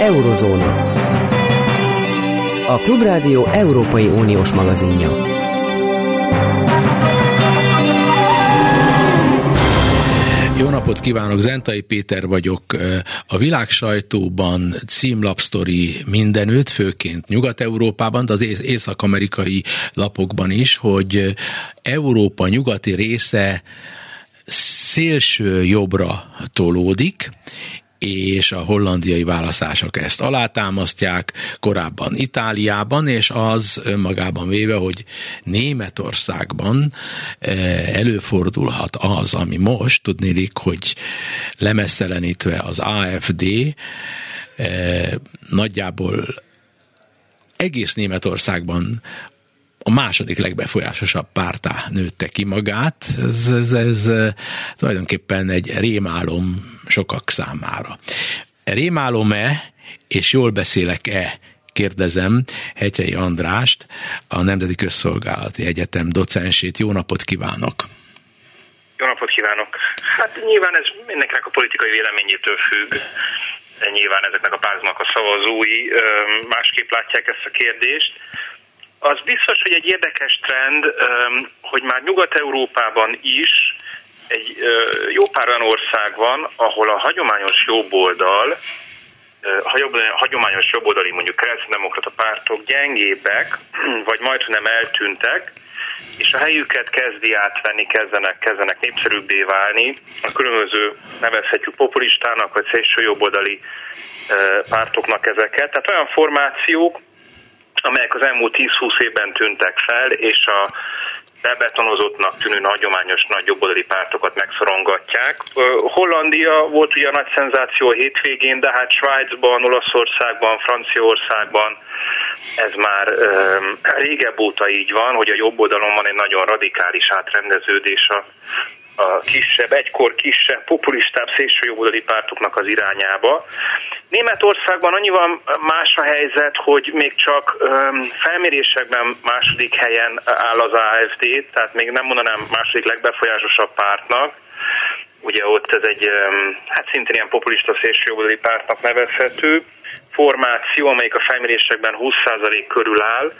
Eurozóna. A Klubrádió Európai Uniós magazinja. Jó napot kívánok, Zentai Péter vagyok. A világ sajtóban címlapsztori mindenütt, főként Nyugat-Európában, de az észak-amerikai lapokban is, hogy Európa nyugati része szélső jobbra tolódik, és a hollandiai választások ezt alátámasztják, korábban Itáliában, és az önmagában véve, hogy Németországban eh, előfordulhat az, ami most, tudnélik, hogy lemesszelenítve az AFD eh, nagyjából egész Németországban a második legbefolyásosabb pártá nőtte ki magát. Ez, ez, ez tulajdonképpen egy rémálom sokak számára. Rémálom-e, és jól beszélek-e, kérdezem Hegyei Andrást, a Nemzeti Közszolgálati Egyetem docensét. Jó napot kívánok! Jó napot kívánok! Hát nyilván ez mindenkinek a politikai véleményétől függ. Nyilván ezeknek a pártnak a szavazói másképp látják ezt a kérdést. Az biztos, hogy egy érdekes trend, hogy már Nyugat-Európában is egy jó pár olyan ország van, ahol a hagyományos jobboldal, hagyományos jobboldali mondjuk keresztdemokrata pártok gyengébbek, vagy majd nem eltűntek, és a helyüket kezdi átvenni, kezdenek, kezdenek népszerűbbé válni. A különböző nevezhetjük populistának, vagy szélső jobboldali pártoknak ezeket. Tehát olyan formációk, amelyek az elmúlt 10-20 évben tűntek fel, és a bebetonozottnak tűnő hagyományos nagyjobboldali pártokat megszorongatják. Hollandia volt ugye a nagy szenzáció a hétvégén, de hát Svájcban, Olaszországban, Franciaországban ez már um, régebb óta így van, hogy a jobb oldalon van egy nagyon radikális átrendeződés a, a kisebb, egykor kisebb, populistább szélsőjobboldali pártoknak az irányába. Németországban annyival más a helyzet, hogy még csak felmérésekben második helyen áll az AFD, tehát még nem mondanám második legbefolyásosabb pártnak. Ugye ott ez egy, hát szintén ilyen populista szélsőjobboldali pártnak nevezhető formáció, amelyik a felmérésekben 20% körül áll,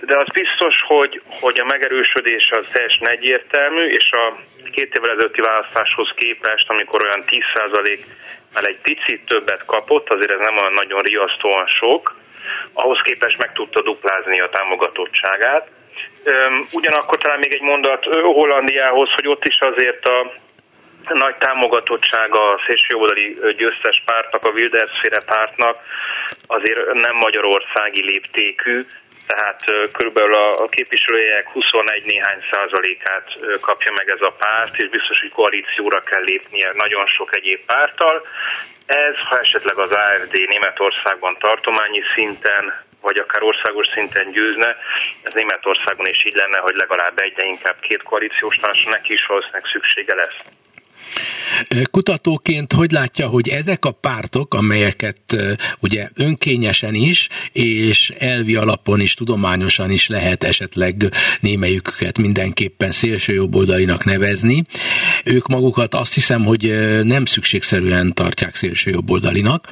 de az biztos, hogy, hogy a megerősödés az teljesen egyértelmű, és a két évvel ezelőtti választáshoz képest, amikor olyan 10% már egy picit többet kapott, azért ez nem olyan nagyon riasztóan sok, ahhoz képest meg tudta duplázni a támogatottságát. Ugyanakkor talán még egy mondat Hollandiához, hogy ott is azért a nagy támogatottsága a szélsőjobbodali győztes pártnak, a Wilders pártnak azért nem magyarországi léptékű, tehát körülbelül a képviselőjek 21 néhány százalékát kapja meg ez a párt, és biztos, hogy koalícióra kell lépnie nagyon sok egyéb párttal. Ez, ha esetleg az AFD Németországban tartományi szinten, vagy akár országos szinten győzne, ez Németországon is így lenne, hogy legalább egy, de inkább két koalíciós társa neki is valószínűleg szüksége lesz. Kutatóként hogy látja, hogy ezek a pártok, amelyeket ugye önkényesen is, és elvi alapon is, tudományosan is lehet esetleg némelyüket mindenképpen szélsőjobboldalinak nevezni, ők magukat azt hiszem, hogy nem szükségszerűen tartják szélsőjobboldalinak,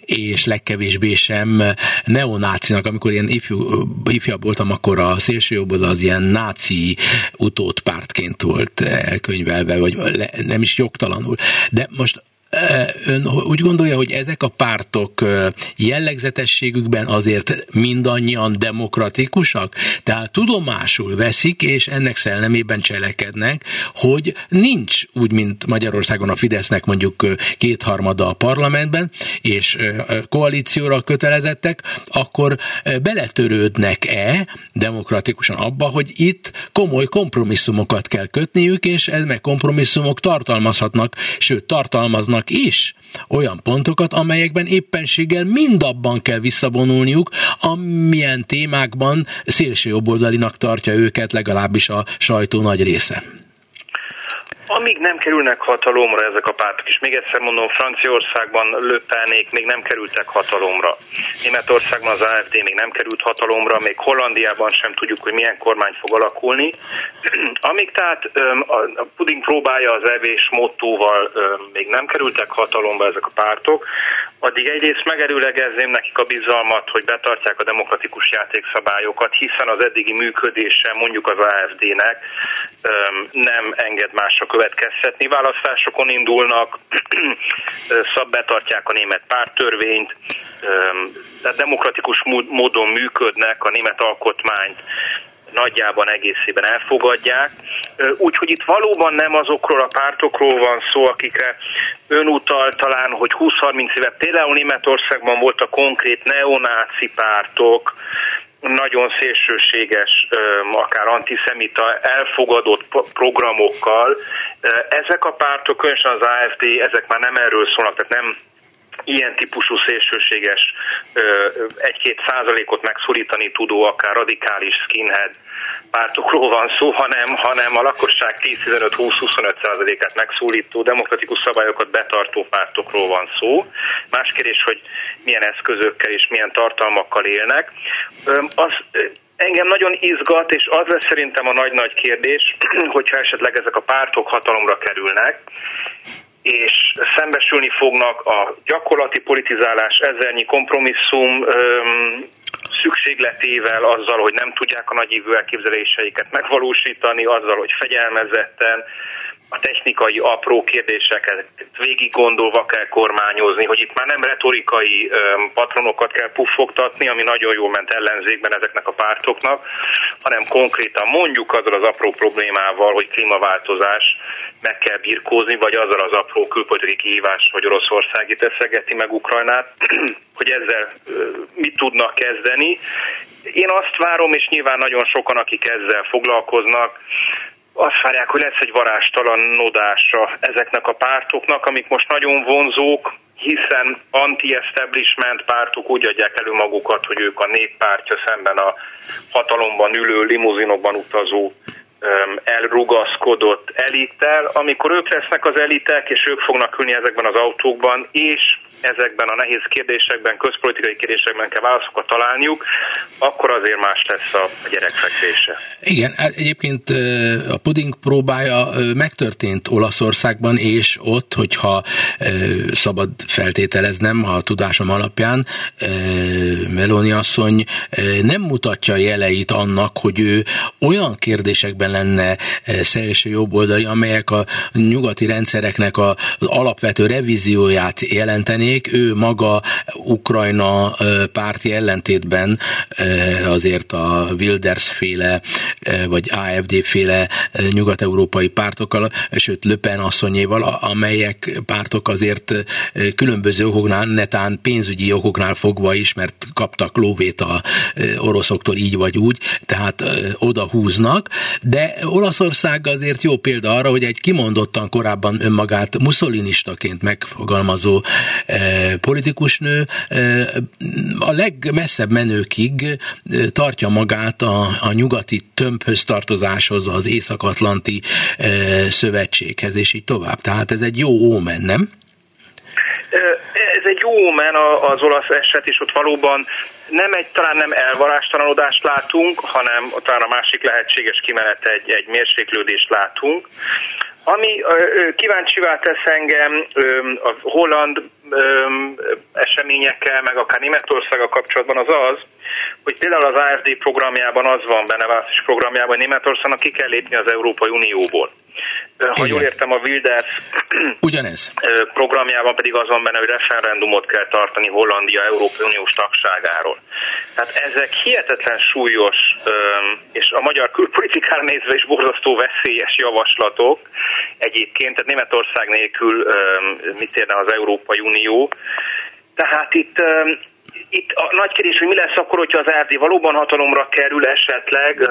és legkevésbé sem neonácinak, amikor én ifjú, ifjabb voltam, akkor a szélsőjobboldal az ilyen náci utót pártként volt elkönyvelve, vagy nem nem is jogtalanul. De most Ön úgy gondolja, hogy ezek a pártok jellegzetességükben azért mindannyian demokratikusak? Tehát tudomásul veszik, és ennek szellemében cselekednek, hogy nincs úgy, mint Magyarországon a Fidesznek mondjuk kétharmada a parlamentben, és koalícióra kötelezettek, akkor beletörődnek-e demokratikusan abba, hogy itt komoly kompromisszumokat kell kötniük, és ezek kompromisszumok tartalmazhatnak, sőt tartalmaznak vannak is olyan pontokat, amelyekben éppenséggel mindabban kell visszavonulniuk, amilyen témákban szélsőjobboldalinak tartja őket legalábbis a sajtó nagy része. Amíg nem kerülnek hatalomra ezek a pártok, és még egyszer mondom, Franciaországban löpelnék, még nem kerültek hatalomra. Németországban az AFD még nem került hatalomra, még Hollandiában sem tudjuk, hogy milyen kormány fog alakulni. Amíg tehát a puding próbálja az evés mottóval még nem kerültek hatalomra ezek a pártok, addig egyrészt megerőlegezném nekik a bizalmat, hogy betartják a demokratikus játékszabályokat, hiszen az eddigi működése mondjuk az AFD-nek nem enged másra következtetni. Választásokon indulnak, szab betartják a német pártörvényt, tehát demokratikus módon működnek, a német alkotmányt nagyjában egészében elfogadják. Úgyhogy itt valóban nem azokról a pártokról van szó, akikre ön utal talán, hogy 20-30 éve például Németországban voltak konkrét neonáci pártok, nagyon szélsőséges, akár antiszemita elfogadott programokkal. Ezek a pártok, különösen az AFD, ezek már nem erről szólnak, tehát nem ilyen típusú szélsőséges egy-két százalékot megszorítani tudó, akár radikális skinhead pártokról van szó, hanem, hanem a lakosság 10-15-20-25 százalékát megszólító, demokratikus szabályokat betartó pártokról van szó. Más kérdés, hogy milyen eszközökkel és milyen tartalmakkal élnek. Az engem nagyon izgat, és az lesz szerintem a nagy-nagy kérdés, hogyha esetleg ezek a pártok hatalomra kerülnek, és szembesülni fognak a gyakorlati politizálás ezernyi kompromisszum öm, szükségletével, azzal, hogy nem tudják a nagyívű elképzeléseiket megvalósítani, azzal, hogy fegyelmezetten, a technikai apró kérdéseket végig gondolva kell kormányozni, hogy itt már nem retorikai patronokat kell puffogtatni, ami nagyon jól ment ellenzékben ezeknek a pártoknak, hanem konkrétan mondjuk azzal az apró problémával, hogy klímaváltozás meg kell birkózni, vagy azzal az apró külpolitikai kihívás, hogy Oroszország itt eszegeti meg Ukrajnát, hogy ezzel mit tudnak kezdeni. Én azt várom, és nyilván nagyon sokan, akik ezzel foglalkoznak, azt várják, hogy lesz egy nodása ezeknek a pártoknak, amik most nagyon vonzók, hiszen anti-establishment pártok úgy adják elő magukat, hogy ők a néppártja szemben a hatalomban ülő limuzinokban utazó elrugaszkodott elittel, amikor ők lesznek az elitek, és ők fognak ülni ezekben az autókban, és ezekben a nehéz kérdésekben, közpolitikai kérdésekben kell válaszokat találniuk, akkor azért más lesz a gyerekfekvése. Igen, hát egyébként a puding próbája megtörtént Olaszországban, és ott, hogyha szabad feltételeznem a tudásom alapján, Meloni asszony nem mutatja jeleit annak, hogy ő olyan kérdésekben lenne szélső jobboldali, amelyek a nyugati rendszereknek az alapvető revízióját jelenteni, tennék, ő maga Ukrajna párti ellentétben azért a Wilders féle vagy AFD féle nyugat-európai pártokkal, sőt Löpen asszonyéval, amelyek pártok azért különböző okoknál, netán pénzügyi okoknál fogva is, mert kaptak lóvét a oroszoktól így vagy úgy, tehát oda húznak, de Olaszország azért jó példa arra, hogy egy kimondottan korábban önmagát muszolinistaként megfogalmazó politikusnő a legmesszebb menőkig tartja magát a, a nyugati tömbhöz tartozáshoz, az Észak-Atlanti szövetséghez, és így tovább. Tehát ez egy jó ómen, nem? Ez egy jó ómen az olasz eset, és ott valóban nem egy, talán nem elvarástalanódást látunk, hanem talán a másik lehetséges kimenet egy, egy mérséklődést látunk. Ami kíváncsivá tesz engem a holland eseményekkel, meg akár Németországgal kapcsolatban az az, hogy például az AFD programjában az van benne, választási programjában, hogy Németországnak ki kell lépni az Európai Unióból. Ha Igen. jól értem, a Wilders Ugyanez. programjában pedig az van benne, hogy referendumot kell tartani Hollandia Európai Uniós tagságáról. Tehát ezek hihetetlen súlyos, és a magyar külpolitikára nézve is borzasztó veszélyes javaslatok egyébként, tehát Németország nélkül mit érne az Európai Unió. Tehát itt itt a nagy kérdés, hogy mi lesz akkor, hogyha az RD valóban hatalomra kerül esetleg,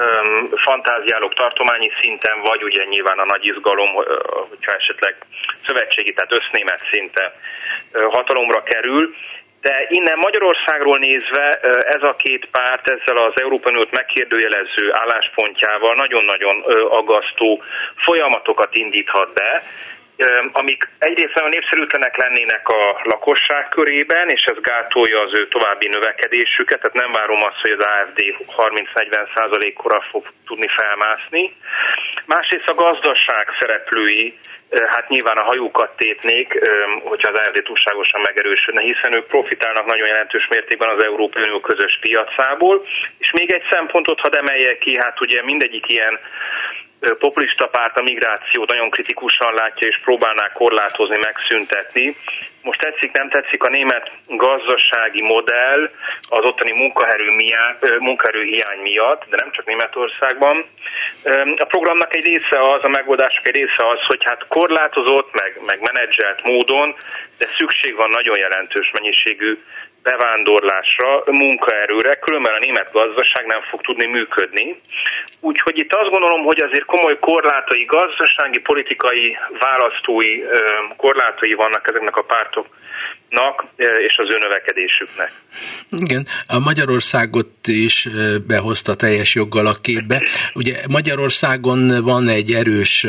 fantáziálok tartományi szinten, vagy ugye nyilván a nagy izgalom, hogyha esetleg szövetségi, tehát össznémet szinten hatalomra kerül. De innen Magyarországról nézve ez a két párt ezzel az Európai Uniót megkérdőjelező álláspontjával nagyon-nagyon agasztó folyamatokat indíthat be, amik egyrészt nagyon népszerűtlenek lennének a lakosság körében, és ez gátolja az ő további növekedésüket, tehát nem várom azt, hogy az AFD 30-40 százalékkora fog tudni felmászni. Másrészt a gazdaság szereplői hát nyilván a hajókat tépnék, hogyha az AFD túlságosan megerősödne, hiszen ők profitálnak nagyon jelentős mértékben az Európai Unió közös piacából. És még egy szempontot hadd emeljek ki, hát ugye mindegyik ilyen populista párt a migrációt nagyon kritikusan látja, és próbálná korlátozni, megszüntetni. Most tetszik, nem tetszik a német gazdasági modell az ottani munkaerő, munkaerő hiány miatt, de nem csak Németországban. A programnak egy része az, a megoldások egy része az, hogy hát korlátozott, meg, meg menedzselt módon, de szükség van nagyon jelentős mennyiségű bevándorlásra, munkaerőre, különben a német gazdaság nem fog tudni működni. Úgyhogy itt azt gondolom, hogy azért komoly korlátai, gazdasági, politikai, választói korlátai vannak ezeknek a pártoknak és az ő növekedésüknek. Igen, a Magyarországot is behozta teljes joggal a képbe. Ugye Magyarországon van egy erős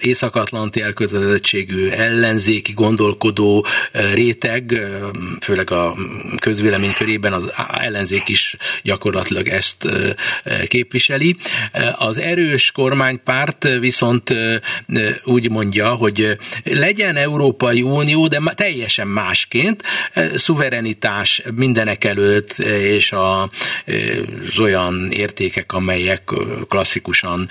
észak-atlanti elkötelezettségű ellenzéki gondolkodó réteg, főleg a közvélemény körében az ellenzék is gyakorlatilag ezt képviseli. Az erős kormánypárt viszont úgy mondja, hogy legyen Európai Unió, de teljesen másként, szuverenitás mindenek előtt, és a, az olyan értékek, amelyek klasszikusan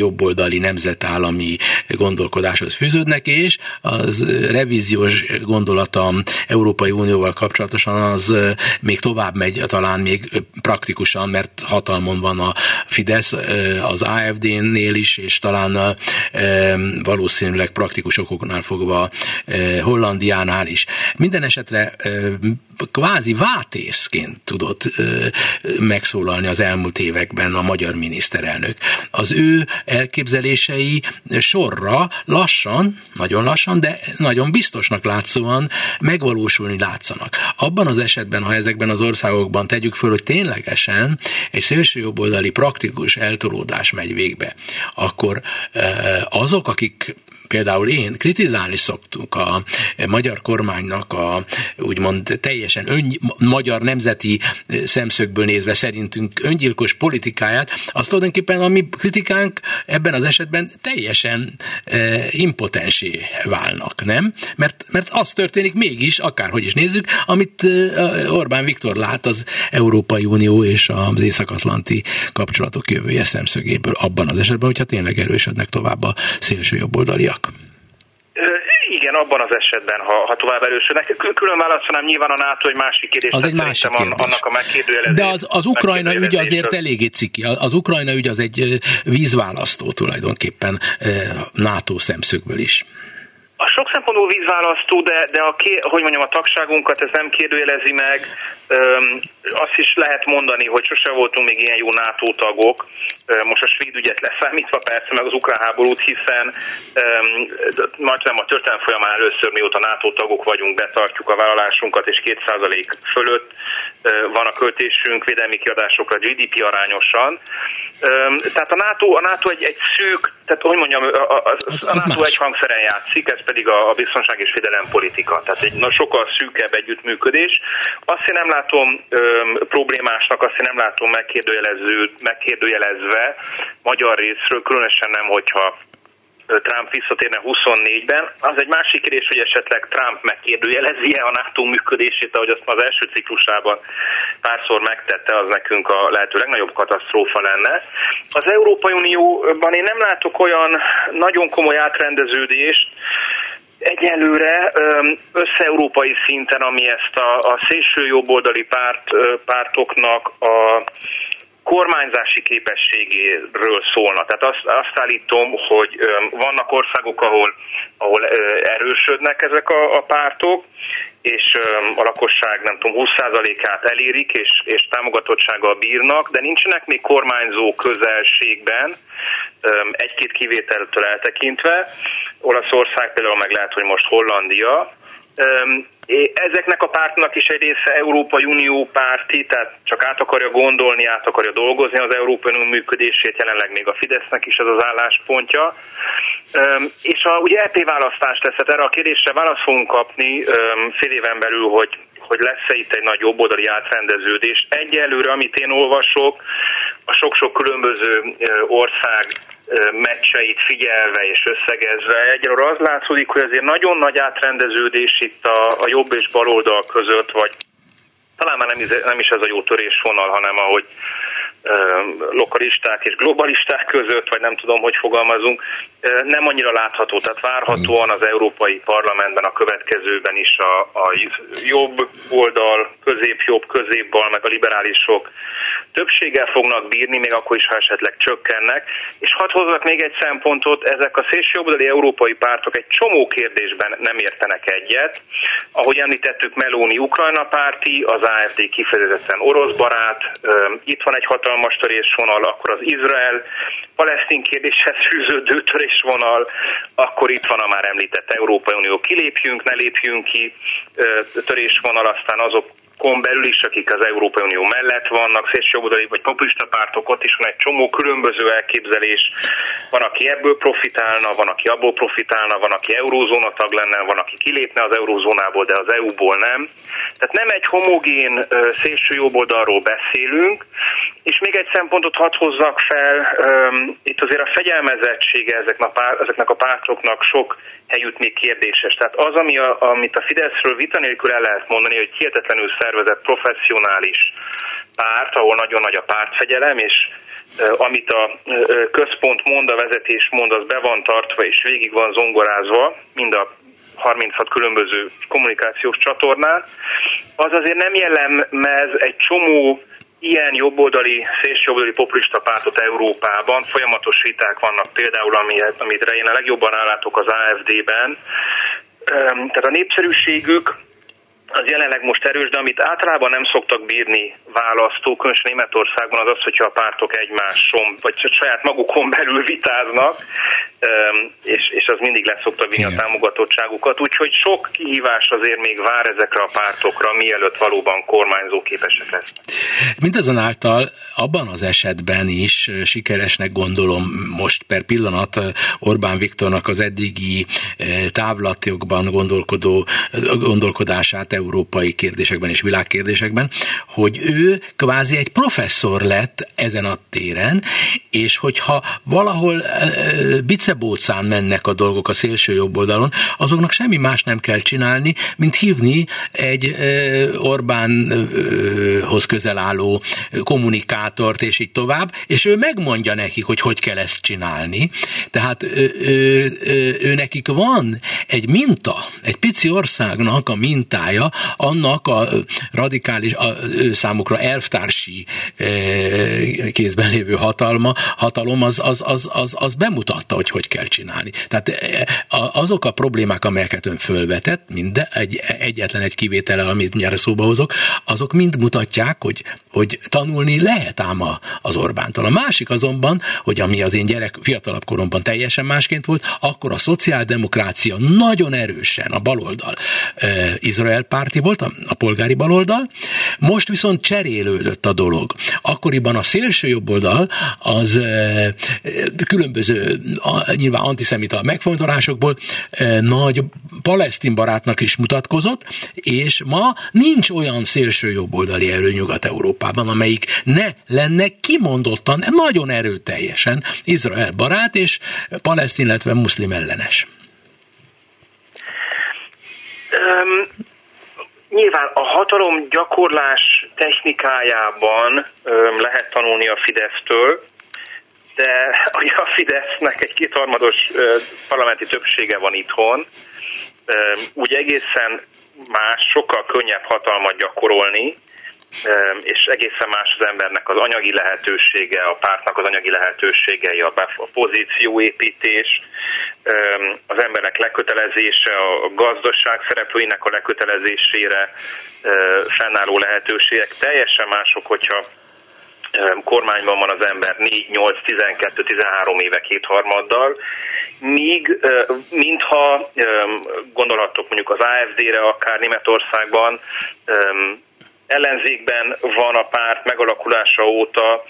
jobboldali nemzetállami gondolkodáshoz fűződnek, és az revíziós gondolata Európai Unióval kapcsolatosan az még tovább megy, talán még praktikusan, mert hatalmon van a Fidesz, az AFD-nél is, és talán valószínűleg praktikus okoknál fogva Hollandiánál is. Minden esetre kvázi vátészként tudott megszólalni az elmúlt években a magyar miniszterelnök. Az ő elképzelései sorra lassan, nagyon lassan, de nagyon biztosnak látszóan megvalósulni látszanak. Abban az esetben, ha ezekben az országokban tegyük föl, hogy ténylegesen egy szélsőjobboldali praktikus eltolódás megy végbe, akkor azok, akik például én kritizálni szoktuk a magyar kormánynak a úgymond teljesen ön, magyar nemzeti szemszögből nézve szerintünk öngyilkos politikáját, az tulajdonképpen a mi kritikánk ebben az esetben teljesen e, impotensé válnak, nem? Mert, mert az történik mégis, akárhogy is nézzük, amit e, Orbán Viktor lát az Európai Unió és az Észak-Atlanti kapcsolatok jövője szemszögéből abban az esetben, hogyha tényleg erősödnek tovább a szélső jobboldaliak igen, abban az esetben, ha, ha tovább erősödnek. Külön válaszolnám nyilván a NATO egy másik kérdés. Az egy másik kérdés. Annak a megkérdőjelezés. De az, az Ukrajna ügy azért eléggé ciki. Az Ukrajna ügy az egy vízválasztó tulajdonképpen NATO szemszögből is. A sok szempontból vízválasztó, de, de a, hogy mondjam, a tagságunkat ez nem kérdőjelezi meg. Öm, azt is lehet mondani, hogy sose voltunk még ilyen jó NATO tagok, öm, most a svéd ügyet leszámítva persze, meg az ukrán háborút, hiszen majdnem a történelem folyamán először mióta NATO tagok vagyunk, betartjuk a vállalásunkat, és 2% fölött öm, van a költésünk védelmi kiadásokra GDP arányosan. Öm, tehát a NATO, a NATO egy, egy szűk, tehát hogy mondjam, a, a, a, az, a NATO egy hangszeren játszik, ez pedig a, a biztonság és védelem politika. Tehát egy na, sokkal szűkebb együttműködés. Azt én nem látom öm, problémásnak, azt én nem látom megkérdőjelező, megkérdőjelezve magyar részről, különösen nem, hogyha Trump visszatérne 24-ben. Az egy másik kérdés, hogy esetleg Trump megkérdőjelezi-e a NATO működését, ahogy azt az első ciklusában párszor megtette, az nekünk a lehető legnagyobb katasztrófa lenne. Az Európai Unióban én nem látok olyan nagyon komoly átrendeződést, egyelőre össze-európai szinten, ami ezt a, a szélső jobboldali párt, pártoknak a kormányzási képességéről szólna. Tehát azt, azt állítom, hogy vannak országok, ahol, ahol erősödnek ezek a, a pártok, és a lakosság nem tudom 20%-át elérik, és, és támogatottsággal bírnak, de nincsenek még kormányzó közelségben, egy-két kivételtől eltekintve. Olaszország például meg lehet, hogy most Hollandia, Ezeknek a pártnak is egy része Európai Unió párti, tehát csak át akarja gondolni, át akarja dolgozni az Európai Unió működését, jelenleg még a Fidesznek is ez az álláspontja. És a, ugye EP választás lesz, tehát erre a kérdésre választ fogunk kapni fél éven belül, hogy hogy lesz-e itt egy nagy jobboldali átrendeződés. Egyelőre, amit én olvasok, a sok-sok különböző ország meccseit figyelve és összegezve, egyelőre az látszódik, hogy azért nagyon nagy átrendeződés itt a, a jobb és baloldal között, vagy talán már nem nem is ez a jó törésvonal, hanem ahogy lokalisták és globalisták között, vagy nem tudom, hogy fogalmazunk, nem annyira látható. Tehát várhatóan az Európai Parlamentben a következőben is a, a jobb oldal, közép-jobb, középbal, meg a liberálisok többséggel fognak bírni, még akkor is, ha esetleg csökkennek. És hadd hozzak még egy szempontot, ezek a szélsőjobbdali európai pártok egy csomó kérdésben nem értenek egyet. Ahogy említettük, Meloni Ukrajna párti, az AFD kifejezetten orosz barát, itt van egy hatalmas törésvonal, akkor az Izrael palesztin kérdéshez fűződő törésvonal, akkor itt van a már említett Európai Unió, kilépjünk, ne lépjünk ki törésvonal, aztán azok kon belül is, akik az Európai Unió mellett vannak, szélsőjobbodali vagy populista pártok, ott is van egy csomó különböző elképzelés. Van, aki ebből profitálna, van, aki abból profitálna, van, aki eurózóna tag lenne, van, aki kilépne az eurózónából, de az EU-ból nem. Tehát nem egy homogén szélső jobboldalról beszélünk, és még egy szempontot hadd hozzak fel, itt azért a fegyelmezettsége ezeknek a pártoknak sok helyütt még kérdéses. Tehát az, ami a, amit a Fideszről vita nélkül el lehet mondani, hogy hihetetlenül szervezett, professzionális párt, ahol nagyon nagy a pártfegyelem, és amit a központ mond, a vezetés mond, az be van tartva és végig van zongorázva, mind a 36 különböző kommunikációs csatornán, az azért nem jellemez egy csomó ilyen jobboldali, szélsőjobboldali populista pártot Európában. Folyamatos viták vannak például, amit, amit én a legjobban állátok az AFD-ben. Tehát a népszerűségük az jelenleg most erős, de amit általában nem szoktak bírni választók, különösen Németországban az az, hogyha a pártok egymáson, vagy saját magukon belül vitáznak, és, és az mindig lesz szokta vinni a támogatottságukat. Úgyhogy sok kihívás azért még vár ezekre a pártokra, mielőtt valóban kormányzó képesek lesz. Mindazonáltal abban az esetben is sikeresnek gondolom most per pillanat Orbán Viktornak az eddigi távlatjogban gondolkodó gondolkodását európai kérdésekben és világkérdésekben, hogy ő kvázi egy professzor lett ezen a téren, és hogyha valahol bicebócán mennek a dolgok a szélső jobb oldalon, azoknak semmi más nem kell csinálni, mint hívni egy Orbánhoz közel álló kommunikátort, és így tovább, és ő megmondja nekik, hogy hogy kell ezt csinálni. Tehát ő, ő, ő, ő nekik van egy minta, egy pici országnak a mintája, annak a radikális, a, ő számukra elvtársi kézben lévő hatalma, hatalom az, az, az, az, az bemutatta, hogy hogy kell csinálni. Tehát azok a problémák, amelyeket ön fölvetett, mind egy, egyetlen egy kivétele, amit mindjárt szóba hozok, azok mind mutatják, hogy, hogy tanulni lehet ám az Orbántól. A másik azonban, hogy ami az én gyerek fiatalabb koromban teljesen másként volt, akkor a szociáldemokrácia nagyon erősen, a baloldal Izrael párti volt, a, polgári baloldal, most viszont cserélődött a dolog. Akkoriban a szélső jobboldal az e, különböző nyilván antiszemita megfontolásokból e, nagy palesztin barátnak is mutatkozott, és ma nincs olyan szélső jobboldali erő Nyugat-Európában, amelyik ne lenne kimondottan, nagyon erőteljesen Izrael barát és palesztin, illetve muszlim ellenes. Nyilván a hatalom gyakorlás technikájában öm, lehet tanulni a Fidesztől, de a Fidesznek egy kétharmados parlamenti többsége van itthon, úgy egészen más, sokkal könnyebb hatalmat gyakorolni, és egészen más az embernek az anyagi lehetősége, a pártnak az anyagi lehetőségei, a pozícióépítés, az emberek lekötelezése, a gazdaság szereplőinek a lekötelezésére fennálló lehetőségek teljesen mások, hogyha kormányban van az ember 4, 8, 12, 13 éve kétharmaddal, míg mintha gondolhatok mondjuk az AFD-re, akár Németországban ellenzékben van a párt megalakulása óta,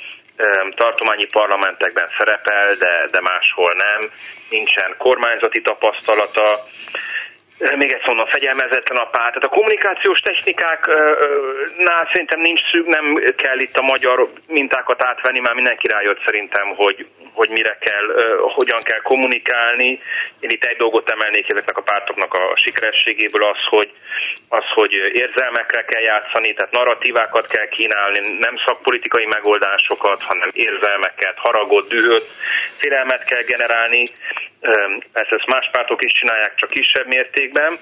tartományi parlamentekben szerepel, de, de máshol nem, nincsen kormányzati tapasztalata. Még egy szóval fegyelmezetlen a párt. Tehát a kommunikációs technikáknál szerintem nincs szükség, nem kell itt a magyar mintákat átvenni, már mindenki rájött szerintem, hogy, hogy mire kell, hogyan kell kommunikálni. Én itt egy dolgot emelnék ezeknek a pártoknak a sikerességéből az, hogy, az, hogy érzelmekre kell játszani, tehát narratívákat kell kínálni, nem szakpolitikai megoldásokat, hanem érzelmeket, haragot, dühöt, félelmet kell generálni, Persze ezt más pártok is csinálják, csak kisebb mértékben.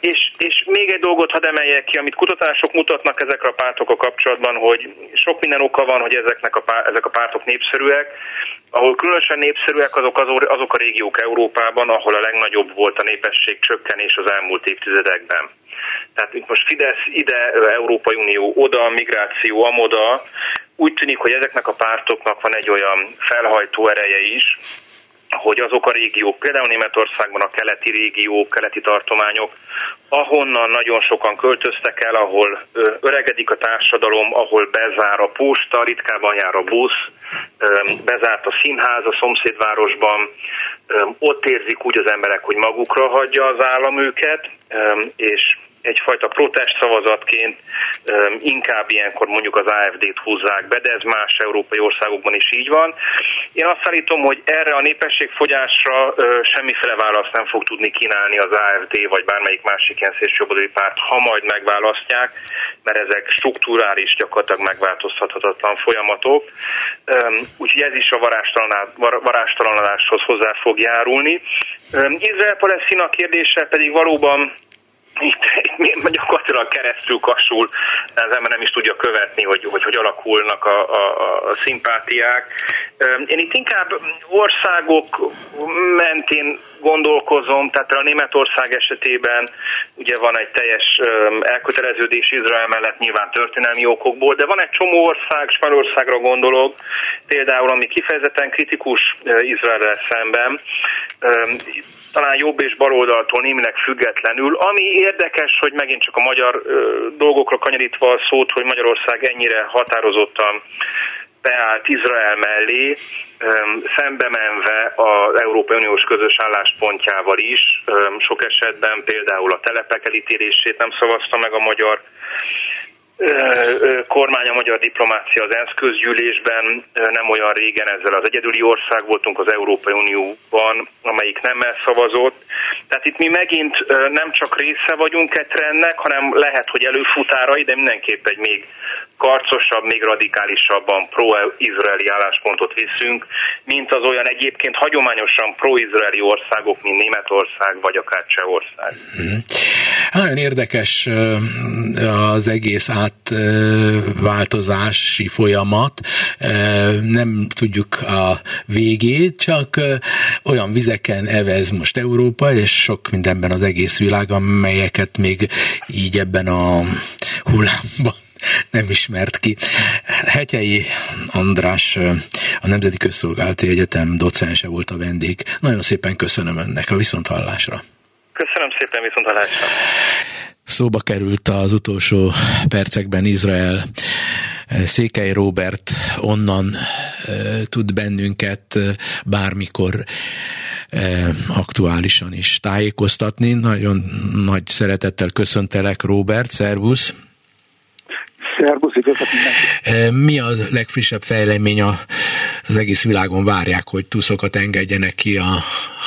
És, és még egy dolgot hadd emeljek ki, amit kutatások mutatnak ezekre a pártokkal kapcsolatban, hogy sok minden oka van, hogy ezeknek a, pár, ezek a pártok népszerűek. Ahol különösen népszerűek azok, az, azok a régiók Európában, ahol a legnagyobb volt a népesség csökkenés az elmúlt évtizedekben. Tehát itt most Fidesz ide, Európai Unió oda, migráció amoda, úgy tűnik, hogy ezeknek a pártoknak van egy olyan felhajtó ereje is, hogy azok a régiók, például Németországban a keleti régiók, keleti tartományok, ahonnan nagyon sokan költöztek el, ahol öregedik a társadalom, ahol bezár a posta, ritkában jár a busz, bezárt a színház a szomszédvárosban, ott érzik úgy az emberek, hogy magukra hagyja az állam őket, és egyfajta protest szavazatként inkább ilyenkor mondjuk az AFD-t húzzák be, de ez más európai országokban is így van. Én azt állítom, hogy erre a népességfogyásra semmiféle választ nem fog tudni kínálni az AFD vagy bármelyik másik ilyen szélsőjobbodai párt, ha majd megválasztják, mert ezek strukturális, gyakorlatilag megváltoztathatatlan folyamatok. Úgyhogy ez is a varástalanodáshoz hozzá fog járulni. Izrael-Palesztina kérdése pedig valóban itt, gyakorlatilag keresztül kasul, az ember nem is tudja követni, hogy hogy, hogy alakulnak a, a, a szimpátiák. Én itt inkább országok mentén gondolkozom, tehát a Németország esetében ugye van egy teljes elköteleződés Izrael mellett nyilván történelmi okokból, de van egy csomó ország, Spanyolországra gondolok, például ami kifejezetten kritikus Izrael szemben, talán jobb és baloldaltól némileg függetlenül. Ami érdekes, hogy megint csak a magyar dolgokra kanyarítva a szót, hogy Magyarország ennyire határozottan beállt Izrael mellé, szembe menve az Európai Uniós közös álláspontjával is. Sok esetben például a telepek elítélését nem szavazta meg a magyar kormány, a magyar diplomácia az ENSZ közgyűlésben nem olyan régen ezzel az egyedüli ország voltunk az Európai Unióban, amelyik nem elszavazott. Tehát itt mi megint nem csak része vagyunk egy trendnek, hanem lehet, hogy előfutárai, de mindenképp egy még karcosabb, még radikálisabban pro-izraeli álláspontot viszünk, mint az olyan egyébként hagyományosan pro-izraeli országok, mint Németország vagy akár Csehország. Hmm. Nagyon érdekes az egész átváltozási folyamat. Nem tudjuk a végét, csak olyan vizeken evez most Európa, és sok mindenben az egész világ, amelyeket még így ebben a hullámban nem ismert ki. Hetyei András, a Nemzeti Közszolgálati Egyetem docense volt a vendég. Nagyon szépen köszönöm önnek a viszonthallásra. Köszönöm szépen viszonthallásra. Szóba került az utolsó percekben Izrael. Székely Robert onnan tud bennünket bármikor aktuálisan is tájékoztatni. Nagyon nagy szeretettel köszöntelek, Robert, szervusz! Szerbusz, Mi a legfrissebb fejlemény a, az egész világon várják, hogy túszokat engedjenek ki a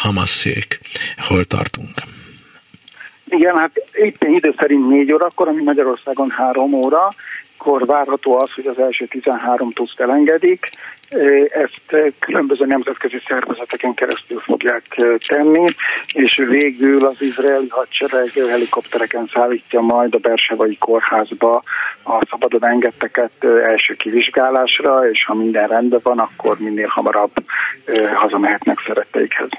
Hamasszék. Hol tartunk? Igen, hát éppen idő szerint négy órakor, ami Magyarországon három óra, akkor várható az, hogy az első 13 tuszt elengedik. Ezt különböző nemzetközi szervezeteken keresztül fogják tenni, és végül az izraeli hadsereg helikoptereken szállítja majd a Bersevai kórházba a szabadon engedteket első kivizsgálásra, és ha minden rendben van, akkor minél hamarabb hazamehetnek szeretteikhez.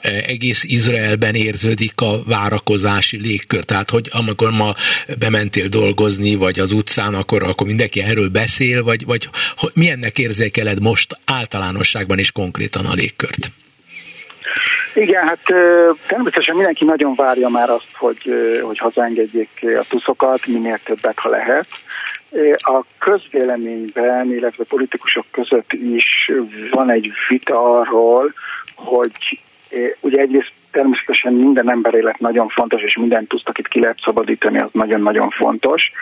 E, egész Izraelben érződik a várakozási légkör. Tehát, hogy amikor ma bementél dolgozni, vagy az utcán, akkor, akkor mindenki erről beszél, vagy, vagy hogy milyennek érzékeled most általánosságban is konkrétan a légkört? Igen, hát természetesen mindenki nagyon várja már azt, hogy, hogy hazaengedjék a tuszokat, minél többet, ha lehet. A közvéleményben, illetve politikusok között is van egy vita arról, hogy ugye egyrészt természetesen minden ember élet nagyon fontos, és minden tuszt, akit ki lehet szabadítani, az nagyon-nagyon fontos,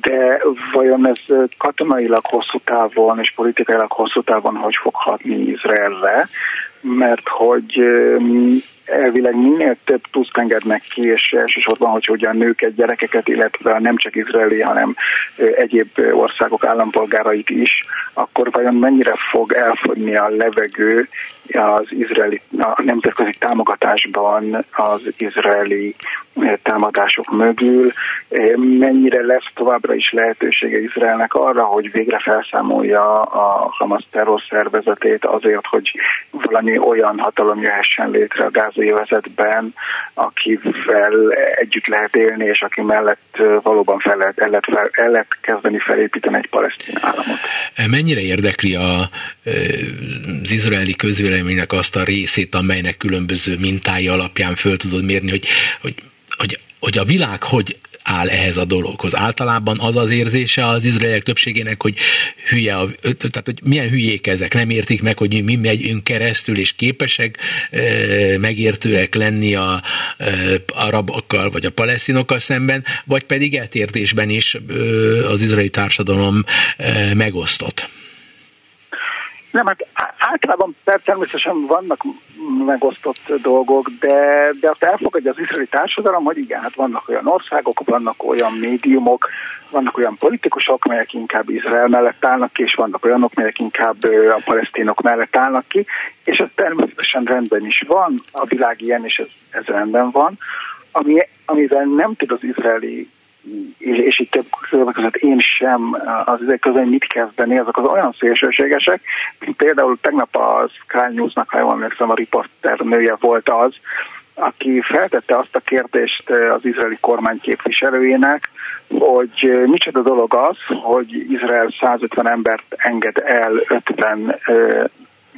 de vajon ez katonailag hosszú távon és politikailag hosszú távon hogy fog hatni Izraelre, mert hogy elvileg minél több tuszt engednek ki, és elsősorban, hogy hogyan nőket, gyerekeket, illetve nem csak izraeli, hanem egyéb országok állampolgárait is, akkor vajon mennyire fog elfogyni a levegő az izraeli, a nemzetközi támogatásban az izraeli támadások mögül, mennyire lesz továbbra is lehetősége Izraelnek arra, hogy végre felszámolja a Hamas terrorszervezetét azért, hogy valami olyan hatalom jöhessen létre a gázai vezetben, akivel együtt lehet élni, és aki mellett valóban fel lehet, el, lehet fel, el lehet kezdeni felépíteni egy palesztin államot. Mennyire érdekli a, az izraeli közvéleménynek azt a részét, amelynek különböző mintái alapján föl tudod mérni, hogy, hogy hogy, hogy a világ hogy áll ehhez a dologhoz. Általában az az érzése az izraeliek többségének, hogy hülye, a, tehát hogy milyen hülyék ezek, nem értik meg, hogy mi megyünk keresztül, és képesek e, megértőek lenni a e, arabokkal vagy a palesztinokkal szemben, vagy pedig eltértésben is e, az izraeli társadalom e, megosztott. Nem, hát általában természetesen vannak megosztott dolgok, de, de azt elfogadja az izraeli társadalom, hogy igen, hát vannak olyan országok, vannak olyan médiumok, vannak olyan politikusok, melyek inkább Izrael mellett állnak ki, és vannak olyanok, melyek inkább a palesztinok mellett állnak ki, és ez természetesen rendben is van, a világ ilyen, és ez, ez rendben van. Ami, amivel nem tud az izraeli és, és itt több között én sem az ezek közül mit kezdeni, azok az olyan szélsőségesek, mint például tegnap a Sky News-nak, ha jól emlékszem, a riporter nője volt az, aki feltette azt a kérdést az izraeli kormány képviselőjének, hogy micsoda dolog az, hogy Izrael 150 embert enged el 50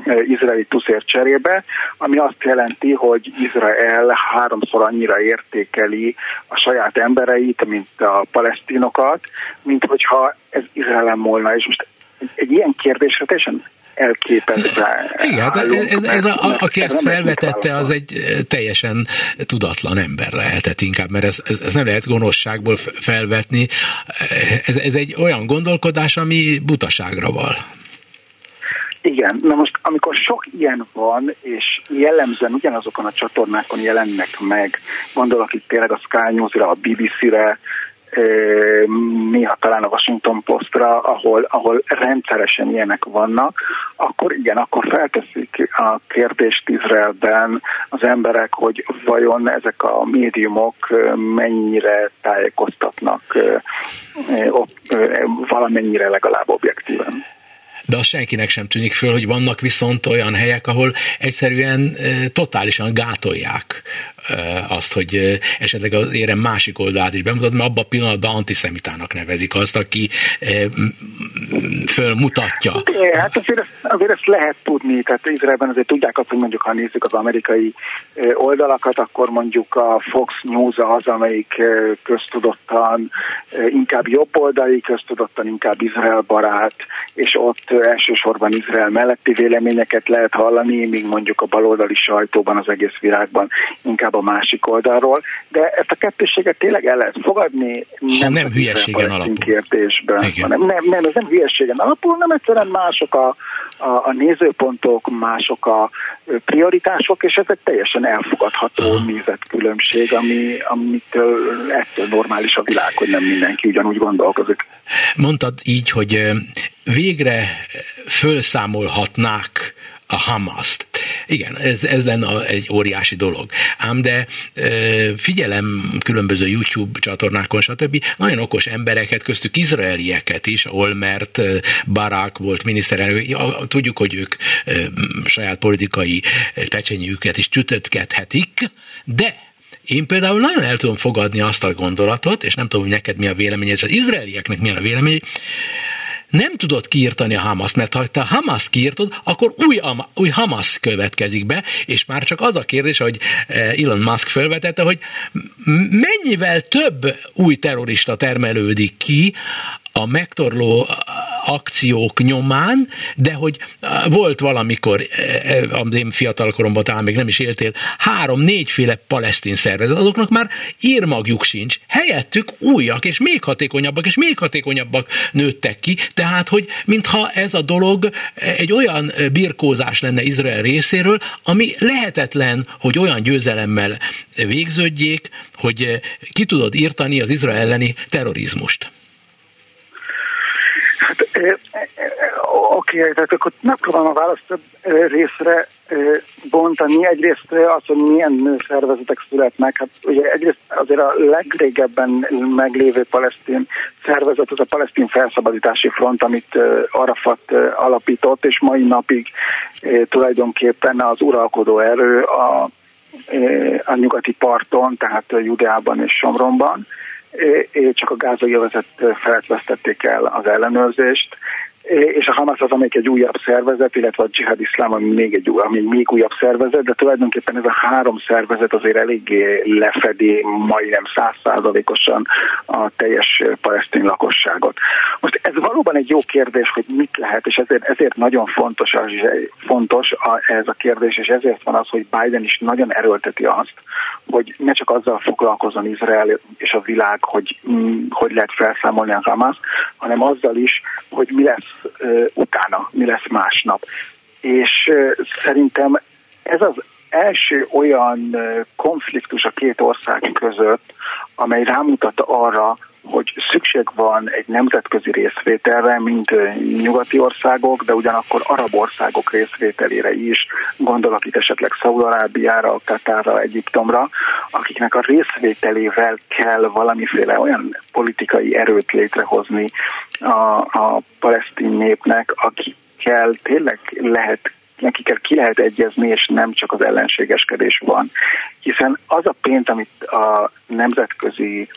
izraeli tuszért cserébe, ami azt jelenti, hogy Izrael háromszor annyira értékeli a saját embereit, mint a palesztinokat, mint hogyha ez Izraelem volna. És most egy, egy ilyen kérdésre teljesen elképesztve. Igen, hát ez, ez, ez a, aki ezt felvetette, az egy teljesen tudatlan ember lehetett inkább, mert ez, ez, ez nem lehet gonoszságból felvetni. Ez, ez egy olyan gondolkodás, ami butaságra val. Igen, na most amikor sok ilyen van, és jellemzően ugyanazokon a csatornákon jelennek meg, gondolok itt tényleg a Sky News-ra, a BBC-re, néha talán a Washington Postra, ahol, ahol rendszeresen ilyenek vannak, akkor igen, akkor felteszik a kérdést Izraelben az emberek, hogy vajon ezek a médiumok mennyire tájékoztatnak valamennyire legalább objektíven de az senkinek sem tűnik föl, hogy vannak viszont olyan helyek, ahol egyszerűen totálisan gátolják azt, hogy esetleg az érem másik oldalát is bemutat, mert abban a pillanatban antiszemitának nevezik azt, aki fölmutatja. Hát azért azért ezt lehet tudni, tehát Izraelben azért tudják azt, hogy mondjuk ha nézzük az amerikai oldalakat, akkor mondjuk a Fox News az, amelyik köztudottan inkább jobboldali, köztudottan inkább Izrael barát, és ott elsősorban Izrael melletti véleményeket lehet hallani, míg mondjuk a baloldali sajtóban az egész világban inkább a másik oldalról, de ezt a kettőséget tényleg el lehet fogadni. Nem, nem hülyeségen alapul. Kérdésben, hanem nem, nem, ez nem hülyeségen alapul, nem egyszerűen mások a, a, a nézőpontok, mások a prioritások, és ez egy teljesen elfogadható uh-huh. nézetkülönbség, ami, amitől ettől normális a világ, hogy nem mindenki ugyanúgy gondolkozik. Mondtad így, hogy végre fölszámolhatnák a Hamaszt. Igen, ez, ez lenne egy óriási dolog. Ám de figyelem különböző YouTube csatornákon, stb. Nagyon okos embereket, köztük izraelieket is, Olmert, Barak volt miniszterelnök, tudjuk, hogy ők saját politikai pecsenyüket is csütötkedhetik, de én például nagyon el tudom fogadni azt a gondolatot, és nem tudom, hogy neked mi a véleményed, és az izraelieknek mi a vélemény, nem tudod kiírtani a Hamas, mert ha te Hamas kiírtod, akkor új, új Hamas következik be, és már csak az a kérdés, hogy eh, Elon Musk felvetette, hogy mennyivel több új terrorista termelődik ki, a megtorló akciók nyomán, de hogy volt valamikor, a én fiatal koromban talán még nem is éltél, három-négyféle palesztin szervezet, azoknak már írmagjuk sincs. Helyettük újak, és még hatékonyabbak, és még hatékonyabbak nőttek ki, tehát, hogy mintha ez a dolog egy olyan birkózás lenne Izrael részéről, ami lehetetlen, hogy olyan győzelemmel végződjék, hogy ki tudod írtani az Izrael elleni terrorizmust. Hát oké, okay, tehát akkor megpróbálom a választ több részre bontani. Egyrészt az, hogy milyen szervezetek születnek. Hát ugye egyrészt azért a legrégebben meglévő palesztin szervezet az a palesztin felszabadítási front, amit Arafat alapított, és mai napig tulajdonképpen az uralkodó erő a, a nyugati parton, tehát Judeában és Somronban csak a gázai övezet felett vesztették el az ellenőrzést, és a Hamas az, amelyik egy újabb szervezet, illetve a Jihad Iszlám, ami még egy ami még újabb szervezet, de tulajdonképpen ez a három szervezet azért eléggé lefedi majdnem százszázalékosan a teljes palesztin lakosságot. Most ez valóban egy jó kérdés, hogy mit lehet, és ezért, ezért nagyon fontos, az, fontos ez a kérdés, és ezért van az, hogy Biden is nagyon erőlteti azt, hogy ne csak azzal foglalkozzon Izrael és a világ, hogy mm, hogy lehet felszámolni a Hamas, hanem azzal is, hogy mi lesz utána, mi lesz másnap. És szerintem ez az első olyan konfliktus a két ország között, amely rámutat arra, hogy szükség van egy nemzetközi részvételre, mint nyugati országok, de ugyanakkor arab országok részvételére is, gondolok itt esetleg Szaudarábiára, Katárra, Egyiptomra, akiknek a részvételével kell valamiféle olyan politikai erőt létrehozni a, a palesztin népnek, akikkel tényleg lehet nekikkel ki lehet egyezni, és nem csak az ellenségeskedés van. Hiszen az a pénz, amit a nemzetközi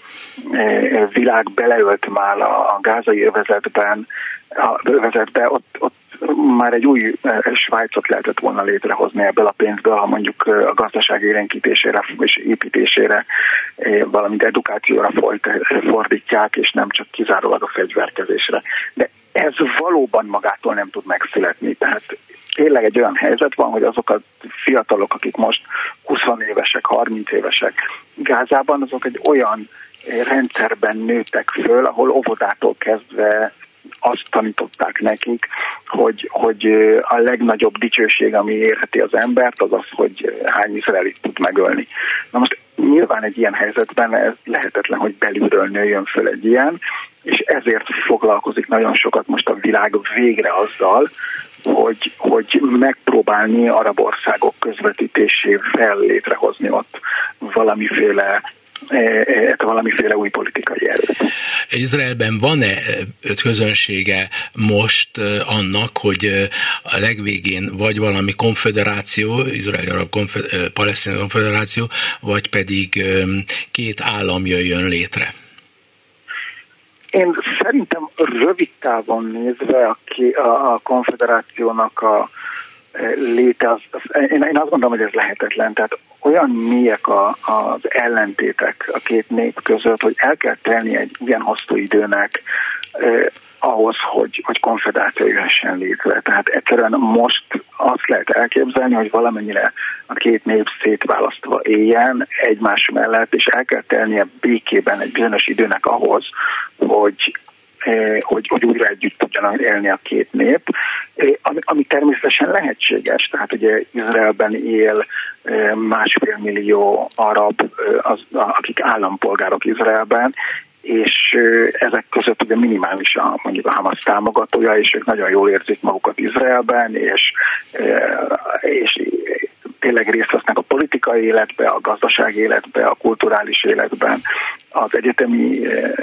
eh, világ beleölt már a gázai övezetben, a övezetbe, ott, ott már egy új eh, Svájcot lehetett volna létrehozni ebből a pénzből, ha mondjuk eh, a gazdaság élénkítésére és építésére, valamint edukációra fordítják, és nem csak kizárólag a fegyverkezésre. De ez valóban magától nem tud megszületni. Tehát tényleg egy olyan helyzet van, hogy azok a fiatalok, akik most 20 évesek, 30 évesek Gázában, azok egy olyan rendszerben nőttek föl, ahol óvodától kezdve azt tanították nekik, hogy, hogy a legnagyobb dicsőség, ami érheti az embert, az az, hogy hány izraelit tud megölni. Na most nyilván egy ilyen helyzetben ez lehetetlen, hogy belülről nőjön föl egy ilyen, és ezért foglalkozik nagyon sokat most a világ végre azzal, hogy, hogy megpróbálni arab országok közvetítésével létrehozni ott valamiféle e, e, valamiféle új politikai erőt. Izraelben van-e közönsége most annak, hogy a legvégén vagy valami konfederáció, Izrael arab konfeder, palesztin konfederáció, vagy pedig két állam jöjjön létre? Én szerintem rövid távon nézve a, a, a konfederációnak a e, léte, az, az, én, én azt gondolom, hogy ez lehetetlen. Tehát olyan mélyek a, az ellentétek a két nép között, hogy el kell tenni egy ilyen hosszú időnek eh, ahhoz, hogy, hogy konfederáció jöhessen létre. Tehát egyszerűen most azt lehet elképzelni, hogy valamennyire a két nép szétválasztva éljen egymás mellett, és el kell tennie békében egy bizonyos időnek ahhoz, hogy eh, hogy, hogy újra együtt tudjanak élni a két nép, eh, ami, ami természetesen lehetséges. Tehát ugye Izraelben él eh, másfél millió arab, az, akik állampolgárok Izraelben, és ezek között ugye minimális a, mondjuk a Hamas támogatója, és ők nagyon jól érzik magukat Izraelben, és, és tényleg részt vesznek a politikai életbe, a gazdasági életbe, a kulturális életben, az egyetemi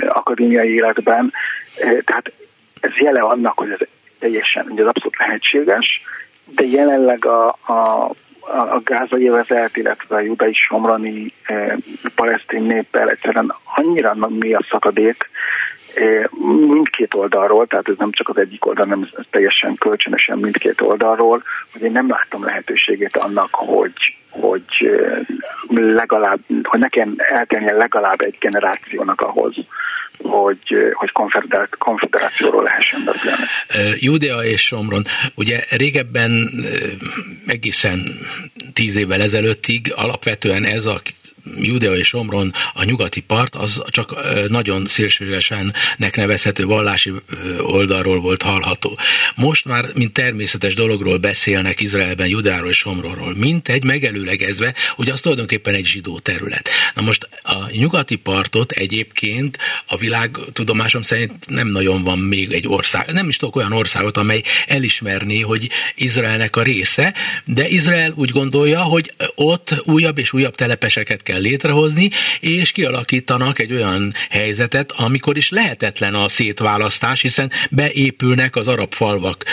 akadémiai életben. Tehát ez jele annak, hogy ez teljesen, hogy ez abszolút lehetséges, de jelenleg a, a a gázai övezet, illetve a judai somrani e, palesztin néppel egyszerűen annyira mi a szakadék e, mindkét oldalról, tehát ez nem csak az egyik oldal, hanem ez teljesen kölcsönösen mindkét oldalról, hogy én nem láttam lehetőségét annak, hogy, hogy legalább, hogy nekem eltenjen legalább egy generációnak ahhoz, hogy, hogy konfederációról lehessen beszélni. Judea és Somron, ugye régebben egészen tíz évvel ezelőttig alapvetően ez a Judea és Omron, a nyugati part, az csak nagyon szélsőségesen nevezhető vallási oldalról volt hallható. Most már, mint természetes dologról beszélnek Izraelben, Judáról és Omronról, mint egy megelőlegezve, hogy az tulajdonképpen egy zsidó terület. Na most a nyugati partot egyébként a világ tudomásom szerint nem nagyon van még egy ország, nem is tudok olyan országot, amely elismerné, hogy Izraelnek a része, de Izrael úgy gondolja, hogy ott újabb és újabb telepeseket kell létrehozni, és kialakítanak egy olyan helyzetet, amikor is lehetetlen a szétválasztás, hiszen beépülnek az arab falvak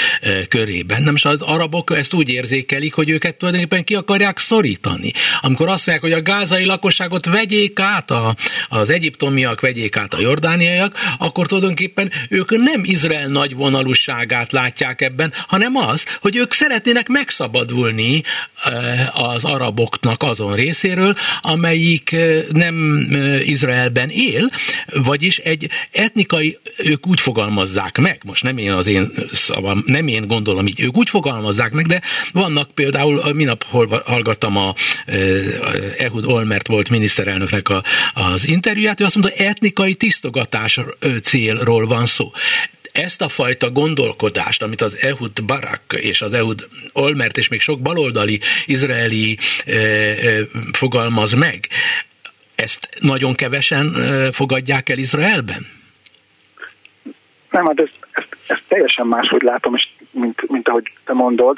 körében. Nem, és az arabok ezt úgy érzékelik, hogy őket tulajdonképpen ki akarják szorítani. Amikor azt mondják, hogy a gázai lakosságot vegyék át, a, az egyiptomiak vegyék át a jordániaiak, akkor tulajdonképpen ők nem Izrael nagyvonalúságát látják ebben, hanem az, hogy ők szeretnének megszabadulni az araboknak azon részéről, amely amelyik nem Izraelben él, vagyis egy etnikai, ők úgy fogalmazzák meg, most nem én az én szavam, nem én gondolom így, ők úgy fogalmazzák meg, de vannak például, minap hallgattam a, Ehud Olmert volt miniszterelnöknek a, az interjúját, ő azt mondta, etnikai tisztogatás célról van szó ezt a fajta gondolkodást, amit az Ehud Barak és az Ehud Olmert és még sok baloldali izraeli e, e, fogalmaz meg, ezt nagyon kevesen e, fogadják el Izraelben? Nem, hát ezt, ezt, ezt teljesen máshogy látom, és mint, mint ahogy te mondod.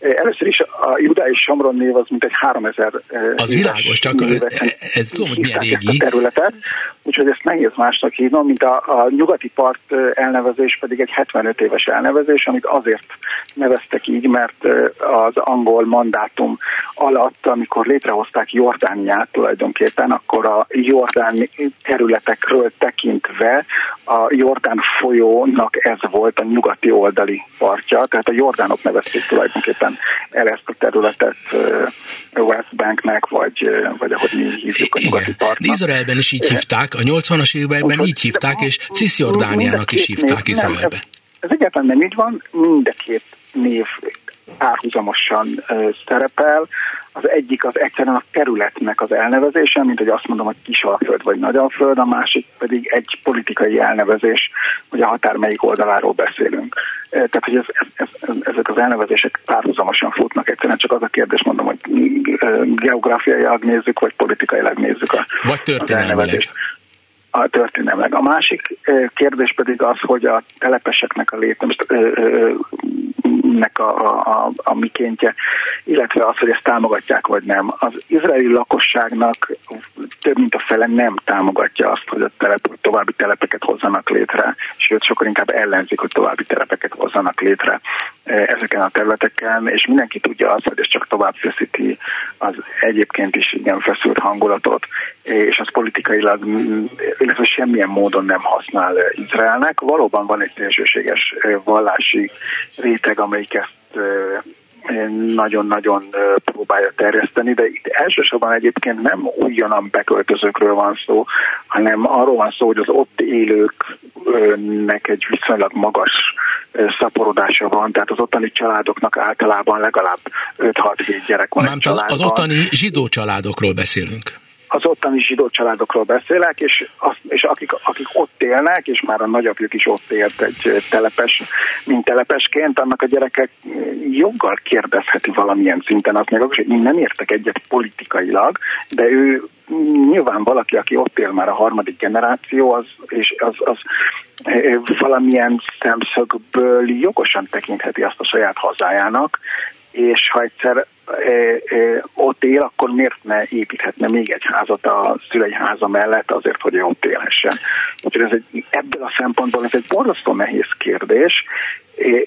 Először is a Judá és Somron név az mint egy 3000 Az világos, csak ez tudom, hogy milyen régi. területet, úgyhogy ezt nehéz másnak hívnom, mint a, a nyugati part elnevezés pedig egy 75 éves elnevezés, amit azért neveztek így, mert az angol mandátum alatt, amikor létrehozták Jordániát tulajdonképpen, akkor a Jordán területekről tekintve a Jordán folyónak ez volt a nyugati oldali partja, tehát a Jordánok nevezték tulajdonképpen el ezt a területet West Banknek, vagy, vagy ahogy mi hívjuk a nyugati partnak. Izraelben is így hívták, a 80-as években így hívták, és Cisjordániának is hívták Izraelbe. Ez, ez egyáltalán nem így van, mind a két név párhuzamosan szerepel. Az egyik az egyszerűen a területnek az elnevezése, mint hogy azt mondom, hogy Kisalföld vagy Nagyalföld, a másik pedig egy politikai elnevezés, hogy a határ melyik oldaláról beszélünk. Tehát, hogy ez, ez, ez, ezek az elnevezések párhuzamosan futnak, egyszerűen csak az a kérdés, mondom, hogy geográfiailag nézzük, vagy politikailag nézzük a, vagy történelmileg a történelmek. A másik kérdés pedig az, hogy a telepeseknek a léte, most nek a, a, a mikéntje, illetve az, hogy ezt támogatják vagy nem. Az izraeli lakosságnak több mint a fele nem támogatja azt, hogy a telep, további telepeket hozzanak létre, sőt sokkal inkább ellenzik, hogy további telepeket hozzanak létre ezeken a területeken, és mindenki tudja azt, hogy ez csak tovább feszíti az egyébként is igen feszült hangulatot, és az politikailag, illetve semmilyen módon nem használ Izraelnek. Valóban van egy szélsőséges vallási réteg, amelyik ezt nagyon-nagyon próbálja terjeszteni, de itt elsősorban egyébként nem újonnan beköltözőkről van szó, hanem arról van szó, hogy az ott élőknek egy viszonylag magas szaporodása van, tehát az ottani családoknak általában legalább 5-6-7 gyerek van. Nem, az, az ottani zsidó családokról beszélünk az ottani zsidó családokról beszélek, és, az, és akik, akik ott élnek, és már a nagyapjuk is ott élt egy telepes, mint telepesként, annak a gyerekek joggal kérdezheti valamilyen szinten azt meg, hogy én nem értek egyet politikailag, de ő nyilván valaki, aki ott él már a harmadik generáció, az, és az, az valamilyen szemszögből jogosan tekintheti azt a saját hazájának, és ha egyszer ott él, akkor miért ne építhetne még egy házat a szülei háza mellett azért, hogy ott élhessen. Úgyhogy ez egy, ebből a szempontból ez egy borzasztó nehéz kérdés,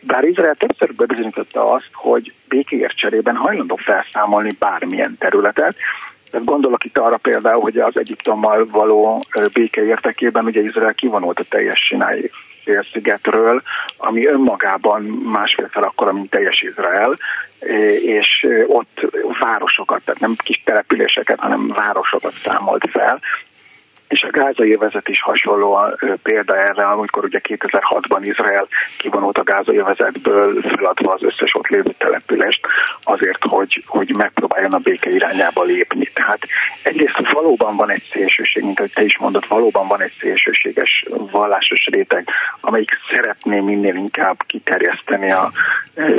bár Izrael többször bebizonyította azt, hogy békéért cserében hajlandó felszámolni bármilyen területet, tehát gondolok itt arra például, hogy az Egyiptommal való béke értekében ugye Izrael kivonult a teljes Sinai félszigetről, ami önmagában másfél fel akkor, mint teljes Izrael, és ott városokat, tehát nem kis településeket, hanem városokat számolt fel, és a gázai övezet is hasonló példa erre, amikor ugye 2006-ban Izrael kivonult a gázai övezetből, feladva az összes ott lévő települést azért, hogy, hogy megpróbáljon a béke irányába lépni. Tehát egyrészt valóban van egy szélsőség, mint ahogy te is mondod, valóban van egy szélsőséges vallásos réteg, amelyik szeretné minél inkább kiterjeszteni a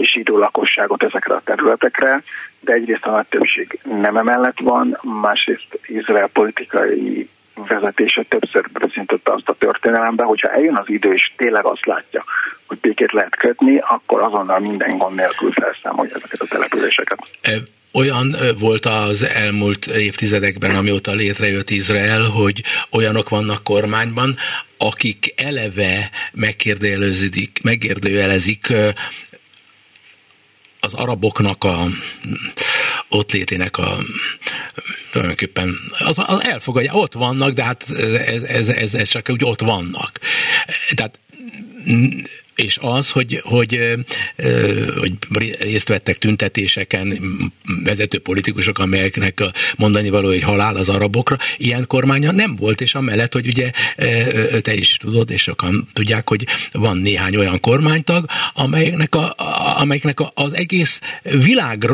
zsidó lakosságot ezekre a területekre, de egyrészt a nagy többség nem emellett van, másrészt Izrael politikai vezetése többször prezentotta azt a történelembe, hogyha eljön az idő és tényleg azt látja, hogy békét lehet kötni, akkor azonnal minden gond nélkül felszámolja ezeket a településeket. Olyan volt az elmúlt évtizedekben, amióta létrejött Izrael, hogy olyanok vannak kormányban, akik eleve megkérdőjelezik, megkérdőjelezik az araboknak a ott létének a tulajdonképpen az, az elfogadja, ott vannak, de hát ez, ez, ez, ez csak úgy ott vannak. Tehát és az, hogy, hogy, hogy részt vettek tüntetéseken vezető politikusok, amelyeknek a mondani való, hogy halál az arabokra, ilyen kormánya nem volt, és amellett, hogy ugye te is tudod, és sokan tudják, hogy van néhány olyan kormánytag, amelyeknek, a, amelyeknek az egész világ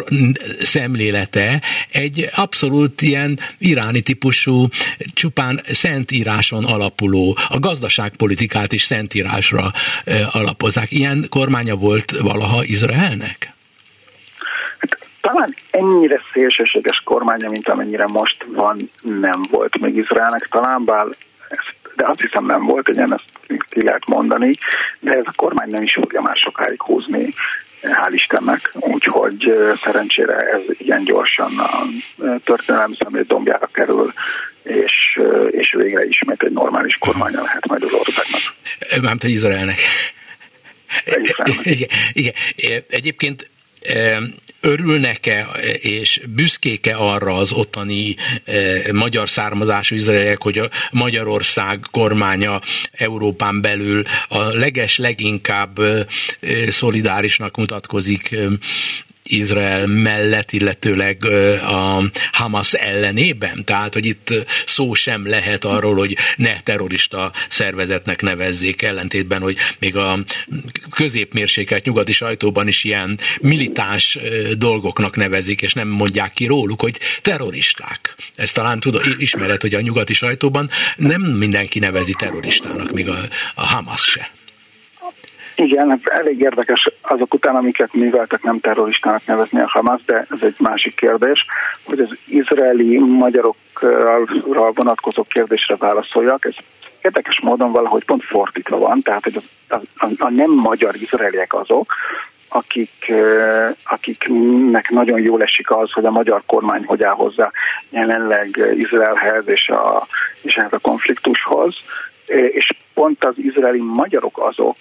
szemlélete egy abszolút ilyen iráni típusú, csupán szentíráson alapuló, a gazdaságpolitikát is szentírásra alapuló alapozzák. Ilyen kormánya volt valaha Izraelnek? Hát, talán ennyire szélsőséges kormánya, mint amennyire most van, nem volt még Izraelnek, talán bár de azt hiszem nem volt, igen, ezt ki lehet mondani, de ez a kormány nem is fogja már sokáig húzni, hál' Istennek, úgyhogy szerencsére ez ilyen gyorsan a történelem szemét dombjára kerül, és, és végre ismét egy normális kormánya lehet majd az országnak. Mármint, Izraelnek. Igen, igen. Egyébként örülnek-e és büszkéke arra az ottani magyar származású izraeliek, hogy a Magyarország kormánya Európán belül a leges leginkább szolidárisnak mutatkozik Izrael mellett, illetőleg a Hamas ellenében? Tehát, hogy itt szó sem lehet arról, hogy ne terrorista szervezetnek nevezzék, ellentétben, hogy még a középmérsékelt nyugati sajtóban is ilyen militáns dolgoknak nevezik, és nem mondják ki róluk, hogy terroristák. Ezt talán tudod, ismered, hogy a nyugati sajtóban nem mindenki nevezi terroristának, még a, a Hamas se. Igen, elég érdekes azok után, amiket műveltek, nem terroristának nevezni a Hamas, de ez egy másik kérdés, hogy az izraeli magyarokra vonatkozó kérdésre válaszoljak. Ez érdekes módon valahogy pont fordítva van, tehát hogy a, a, a nem magyar izraeliek azok, akik, akiknek nagyon jól esik az, hogy a magyar kormány hogy áll hozzá jelenleg Izraelhez és a, és ehhez a konfliktushoz, és pont az izraeli magyarok azok,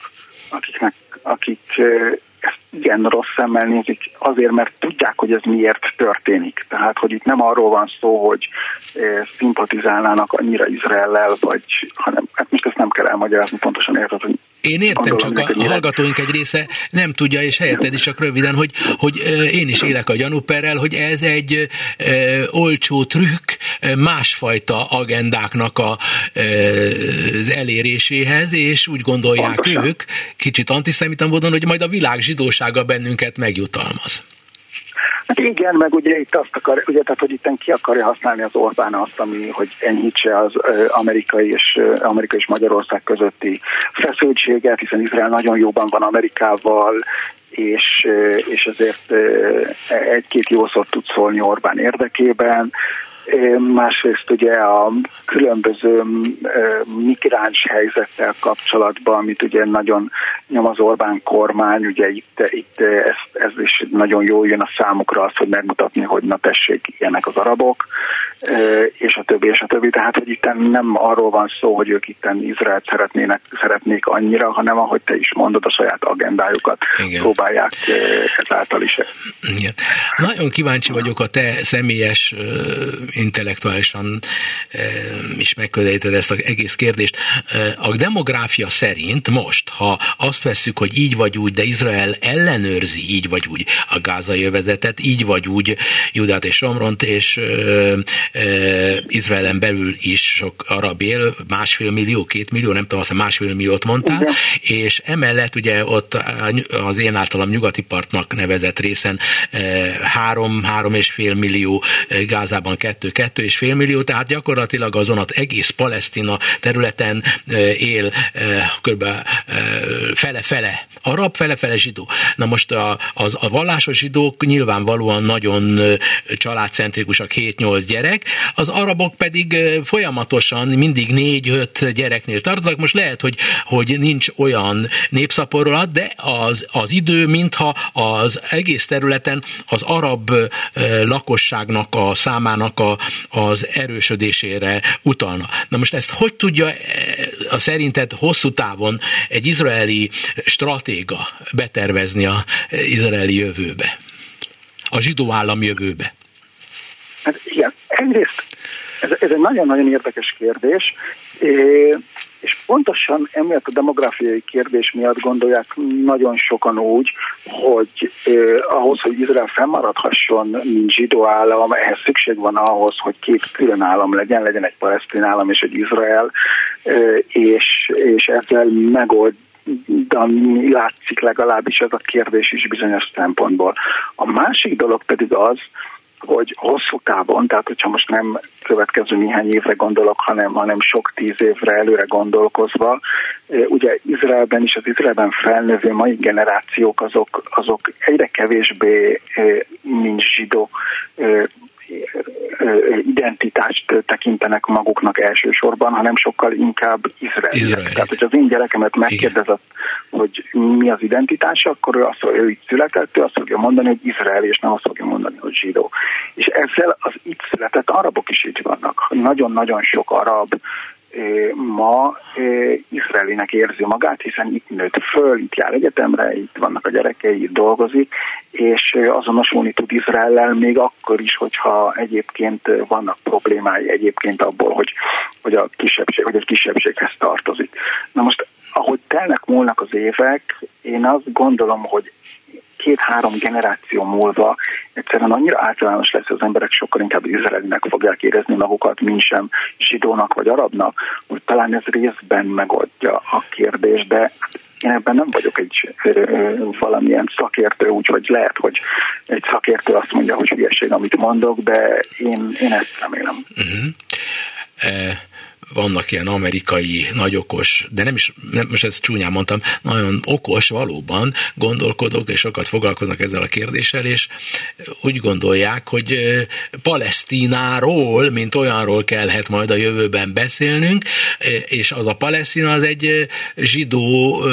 akiknek, akik igen rossz szemmel nézik, azért, mert tudják, hogy ez miért történik. Tehát, hogy itt nem arról van szó, hogy szimpatizálnának annyira Izraellel, vagy, hanem hát most ezt nem kell elmagyarázni, pontosan érted, hogy én értem, csak a, hallgatóink egy része nem tudja, és helyetted is csak röviden, hogy, hogy én is élek a gyanúperrel, hogy ez egy e, olcsó trükk másfajta agendáknak a, e, az eléréséhez, és úgy gondolják Pontosan. ők, kicsit antiszemita módon, hogy majd a világ zsidósága bennünket megjutalmaz. Hát igen, meg ugye itt azt akar, ugye, tehát hogy itt ki akarja használni az Orbán azt, ami, hogy enyhítse az amerikai és, amerikai és Magyarország közötti feszültséget, hiszen Izrael nagyon jóban van Amerikával, és, és ezért egy-két jó szót tud szólni Orbán érdekében, Másrészt ugye a különböző migráns helyzettel kapcsolatban, amit ugye nagyon nyom az Orbán kormány, ugye itt, itt ez, ez is nagyon jól jön a számukra azt, hogy megmutatni, hogy na tessék, ilyenek az arabok, és a többi, és a többi. Tehát, hogy itt nem arról van szó, hogy ők itt Izraelt szeretnének, szeretnék annyira, hanem ahogy te is mondod, a saját agendájukat Igen. próbálják ezáltal is. Igen. Nagyon kíváncsi vagyok a te személyes intellektuálisan is megközelíted ezt az egész kérdést. A demográfia szerint most, ha azt vesszük, hogy így vagy úgy, de Izrael ellenőrzi így vagy úgy a gázai övezetet, így vagy úgy Judát és Romront, és Izraelen belül is sok arab él, másfél millió, két millió, nem tudom, azt másfél milliót mondtál, Igen. és emellett ugye ott az én általam nyugati partnak nevezett részen három, három és fél millió, Gázában kettő, kettő és fél millió, tehát gyakorlatilag azon az egész Palesztina területen él kb. fele-fele arab, fele-fele zsidó. Na most a, a, a vallásos zsidók nyilvánvalóan nagyon családcentrikusak, 7-8 gyerek, az arabok pedig folyamatosan mindig 4-5 gyereknél tartanak. Most lehet, hogy, hogy nincs olyan népszaporulat, de az, az idő, mintha az egész területen az arab lakosságnak a számának a, az erősödésére utalna. Na most ezt hogy tudja a szerinted hosszú távon egy izraeli stratéga betervezni a izraeli jövőbe? A zsidó állam jövőbe? Hát igen, egyrészt ez, ez egy nagyon-nagyon érdekes kérdés, és pontosan emiatt a demográfiai kérdés miatt gondolják nagyon sokan úgy, hogy eh, ahhoz, hogy Izrael fennmaradhasson, mint zsidó állam, ehhez szükség van ahhoz, hogy két külön állam legyen, legyen egy palesztin állam és egy Izrael, eh, és, és ezzel megold de látszik legalábbis ez a kérdés is bizonyos szempontból. A másik dolog pedig az, hogy hosszú távon, tehát hogyha most nem következő néhány évre gondolok, hanem, hanem sok tíz évre előre gondolkozva, ugye Izraelben is az Izraelben felnövő mai generációk azok, azok egyre kevésbé, mint zsidó, identitást tekintenek maguknak elsősorban, hanem sokkal inkább Izrael. Izrael. Tehát, hogy az én gyerekemet megkérdezett, hogy mi az identitása, akkor ő azt mondja, ő itt született, ő azt fogja mondani, hogy Izrael, és nem azt fogja mondani, hogy zsidó. És ezzel az itt született arabok is itt vannak. Nagyon-nagyon sok arab ma izraelinek érzi magát, hiszen itt nőtt föl, itt jár egyetemre, itt vannak a gyerekei, itt dolgozik, és azonosulni tud Izraellel még akkor is, hogyha egyébként vannak problémái egyébként abból, hogy, hogy a kisebbség, hogy egy kisebbséghez tartozik. Na most ahogy telnek múlnak az évek, én azt gondolom, hogy két-három generáció múlva egyszerűen annyira általános lesz, az emberek sokkal inkább izraelinek fogják érezni magukat, mint sem zsidónak vagy arabnak, hogy talán ez részben megoldja a kérdést, de én ebben nem vagyok egy ö, valamilyen szakértő, úgyhogy lehet, hogy egy szakértő azt mondja, hogy hülyeség, amit mondok, de én, én ezt remélem. Uh-huh. Uh vannak ilyen amerikai nagyokos, de nem is, nem, most ezt csúnyán mondtam, nagyon okos valóban gondolkodók, és sokat foglalkoznak ezzel a kérdéssel, és úgy gondolják, hogy Palesztináról, mint olyanról kellhet majd a jövőben beszélnünk, és az a Palesztina az egy zsidó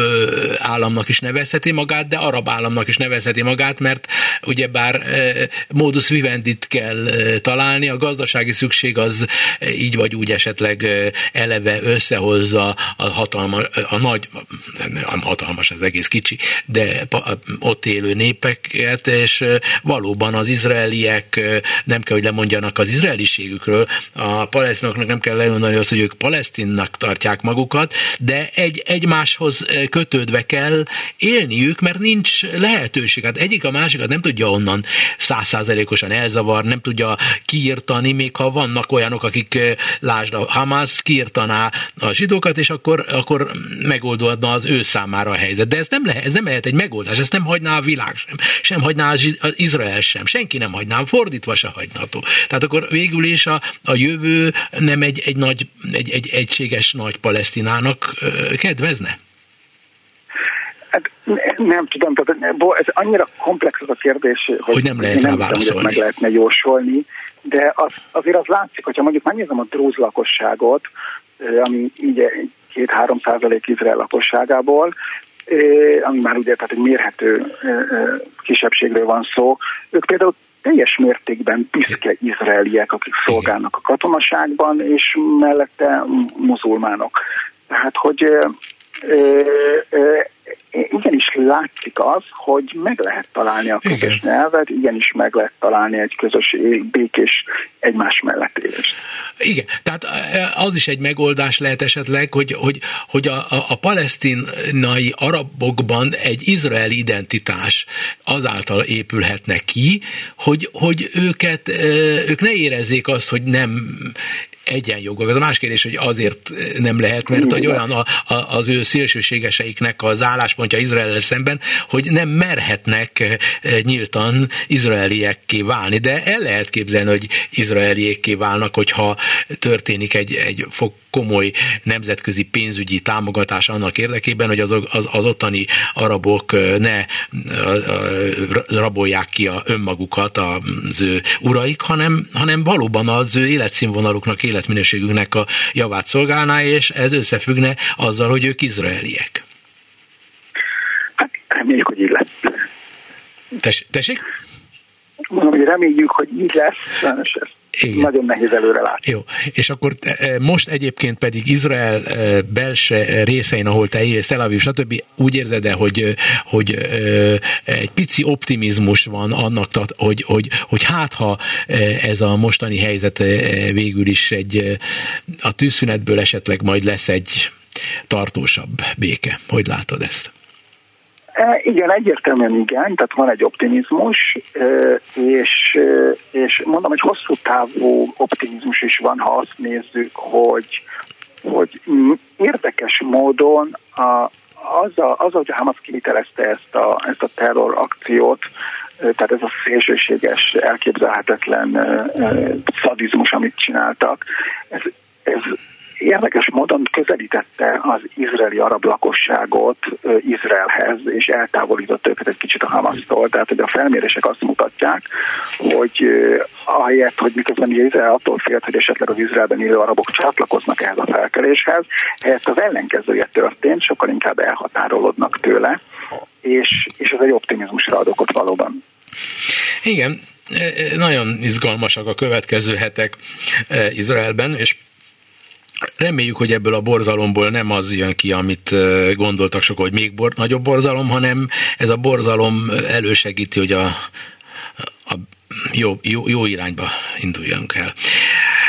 államnak is nevezheti magát, de arab államnak is nevezheti magát, mert ugyebár modus vivendit kell találni, a gazdasági szükség az így vagy úgy esetleg eleve összehozza a hatalmas, a nagy, nem hatalmas, az egész kicsi, de ott élő népeket, és valóban az izraeliek nem kell, hogy lemondjanak az izraeliségükről, a palesztinoknak nem kell lemondani azt, hogy ők palesztinnak tartják magukat, de egy, egymáshoz kötődve kell élniük, mert nincs lehetőség. Hát egyik a másikat nem tudja onnan százszázalékosan elzavar, nem tudja kiirtani, még ha vannak olyanok, akik lásd a Hamas kiirtaná a zsidókat, és akkor, akkor megoldódna az ő számára a helyzet. De ez nem, lehet, ez nem lehet egy megoldás, ezt nem hagyná a világ sem, sem hagyná az Izrael sem, senki nem hagyná, fordítva se hagyható. Tehát akkor végül is a, a jövő nem egy, egy, nagy, egy, egy egységes nagy palesztinának kedvezne? Hát nem tudom, tehát ez annyira komplex az a kérdés, hogy, hogy nem lehet rá válaszolni. meg lehetne jósolni de az, azért az látszik, hogyha mondjuk megnézem a drúz lakosságot, ami ugye két-három százalék Izrael lakosságából, ami már ugye tehát egy mérhető kisebbségről van szó, ők például teljes mértékben büszke izraeliek, akik szolgálnak a katonaságban, és mellette muzulmánok. Tehát, hogy igenis látszik az, hogy meg lehet találni a közös Igen. nyelvet, igenis meg lehet találni egy közös békés egymás mellett élést. Igen, tehát az is egy megoldás lehet esetleg, hogy, hogy, hogy a, a, a palesztinai arabokban egy izraeli identitás azáltal épülhetne ki, hogy, hogy őket, ők ne érezzék azt, hogy nem egyenjogok. Ez a más kérdés, hogy azért nem lehet, mert hogy olyan a, a, az ő szélsőségeseiknek az álláspontja Izrael szemben, hogy nem merhetnek eh, nyíltan izraeliekké válni, de el lehet képzelni, hogy izraeliekké válnak, hogyha történik egy, egy fog komoly nemzetközi pénzügyi támogatás annak érdekében, hogy az, az, az ottani arabok ne rabolják ki a önmagukat az ő uraik, hanem, hanem valóban az ő életszínvonaluknak, élet életminőségünknek a javát szolgálná, és ez összefüggne azzal, hogy ők izraeliek. Hát reméljük, hogy így lesz. Tess, tessék? Mondom, hogy reméljük, hogy így lesz, sajnos ezt igen. Nagyon nehéz előre látni. Jó, és akkor e, most egyébként pedig Izrael e, belse részein, ahol te élsz, Tel Aviv, stb. úgy érzed -e, hogy, hogy e, egy pici optimizmus van annak, hogy, hogy, hogy hát ha ez a mostani helyzet végül is egy a tűzszünetből esetleg majd lesz egy tartósabb béke. Hogy látod ezt? E, igen, egyértelműen igen, tehát van egy optimizmus, e, és, e, és mondom, hogy hosszú távú optimizmus is van, ha azt nézzük, hogy, hogy érdekes módon a, az, a, az, hogy Hamas kivitelezte ezt a, ezt a terror akciót, tehát ez a szélsőséges, elképzelhetetlen szadizmus, amit csináltak, ez, ez érdekes módon közelítette az izraeli arab lakosságot Izraelhez, és eltávolított őket egy kicsit a Hamasztól. Tehát, hogy a felmérések azt mutatják, hogy ahelyett, hogy miközben Izrael attól félt, hogy esetleg az Izraelben élő arabok csatlakoznak ehhez a felkeléshez, ehhez az ellenkezője történt, sokkal inkább elhatárolódnak tőle, és, és ez egy optimizmusra ad okot valóban. Igen, nagyon izgalmasak a következő hetek Izraelben, és Reméljük, hogy ebből a borzalomból nem az jön ki, amit gondoltak sok, hogy még bor, nagyobb borzalom, hanem ez a borzalom elősegíti, hogy a, a jó, jó, jó irányba induljunk el.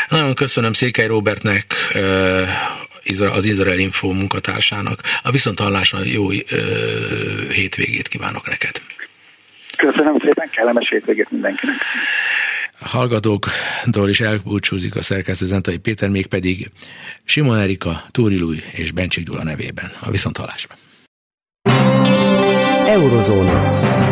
Nagyon köszönöm Székely Robertnek, az Izrael Info munkatársának. A viszonthallásra jó hétvégét kívánok neked. Köszönöm szépen, kellemes hétvégét mindenkinek hallgatóktól is elbúcsúzik a szerkesztő Zentai Péter, mégpedig Simon Erika, Túri Lui és Bencsik Gyula nevében. A viszonthallásban. Eurozóna.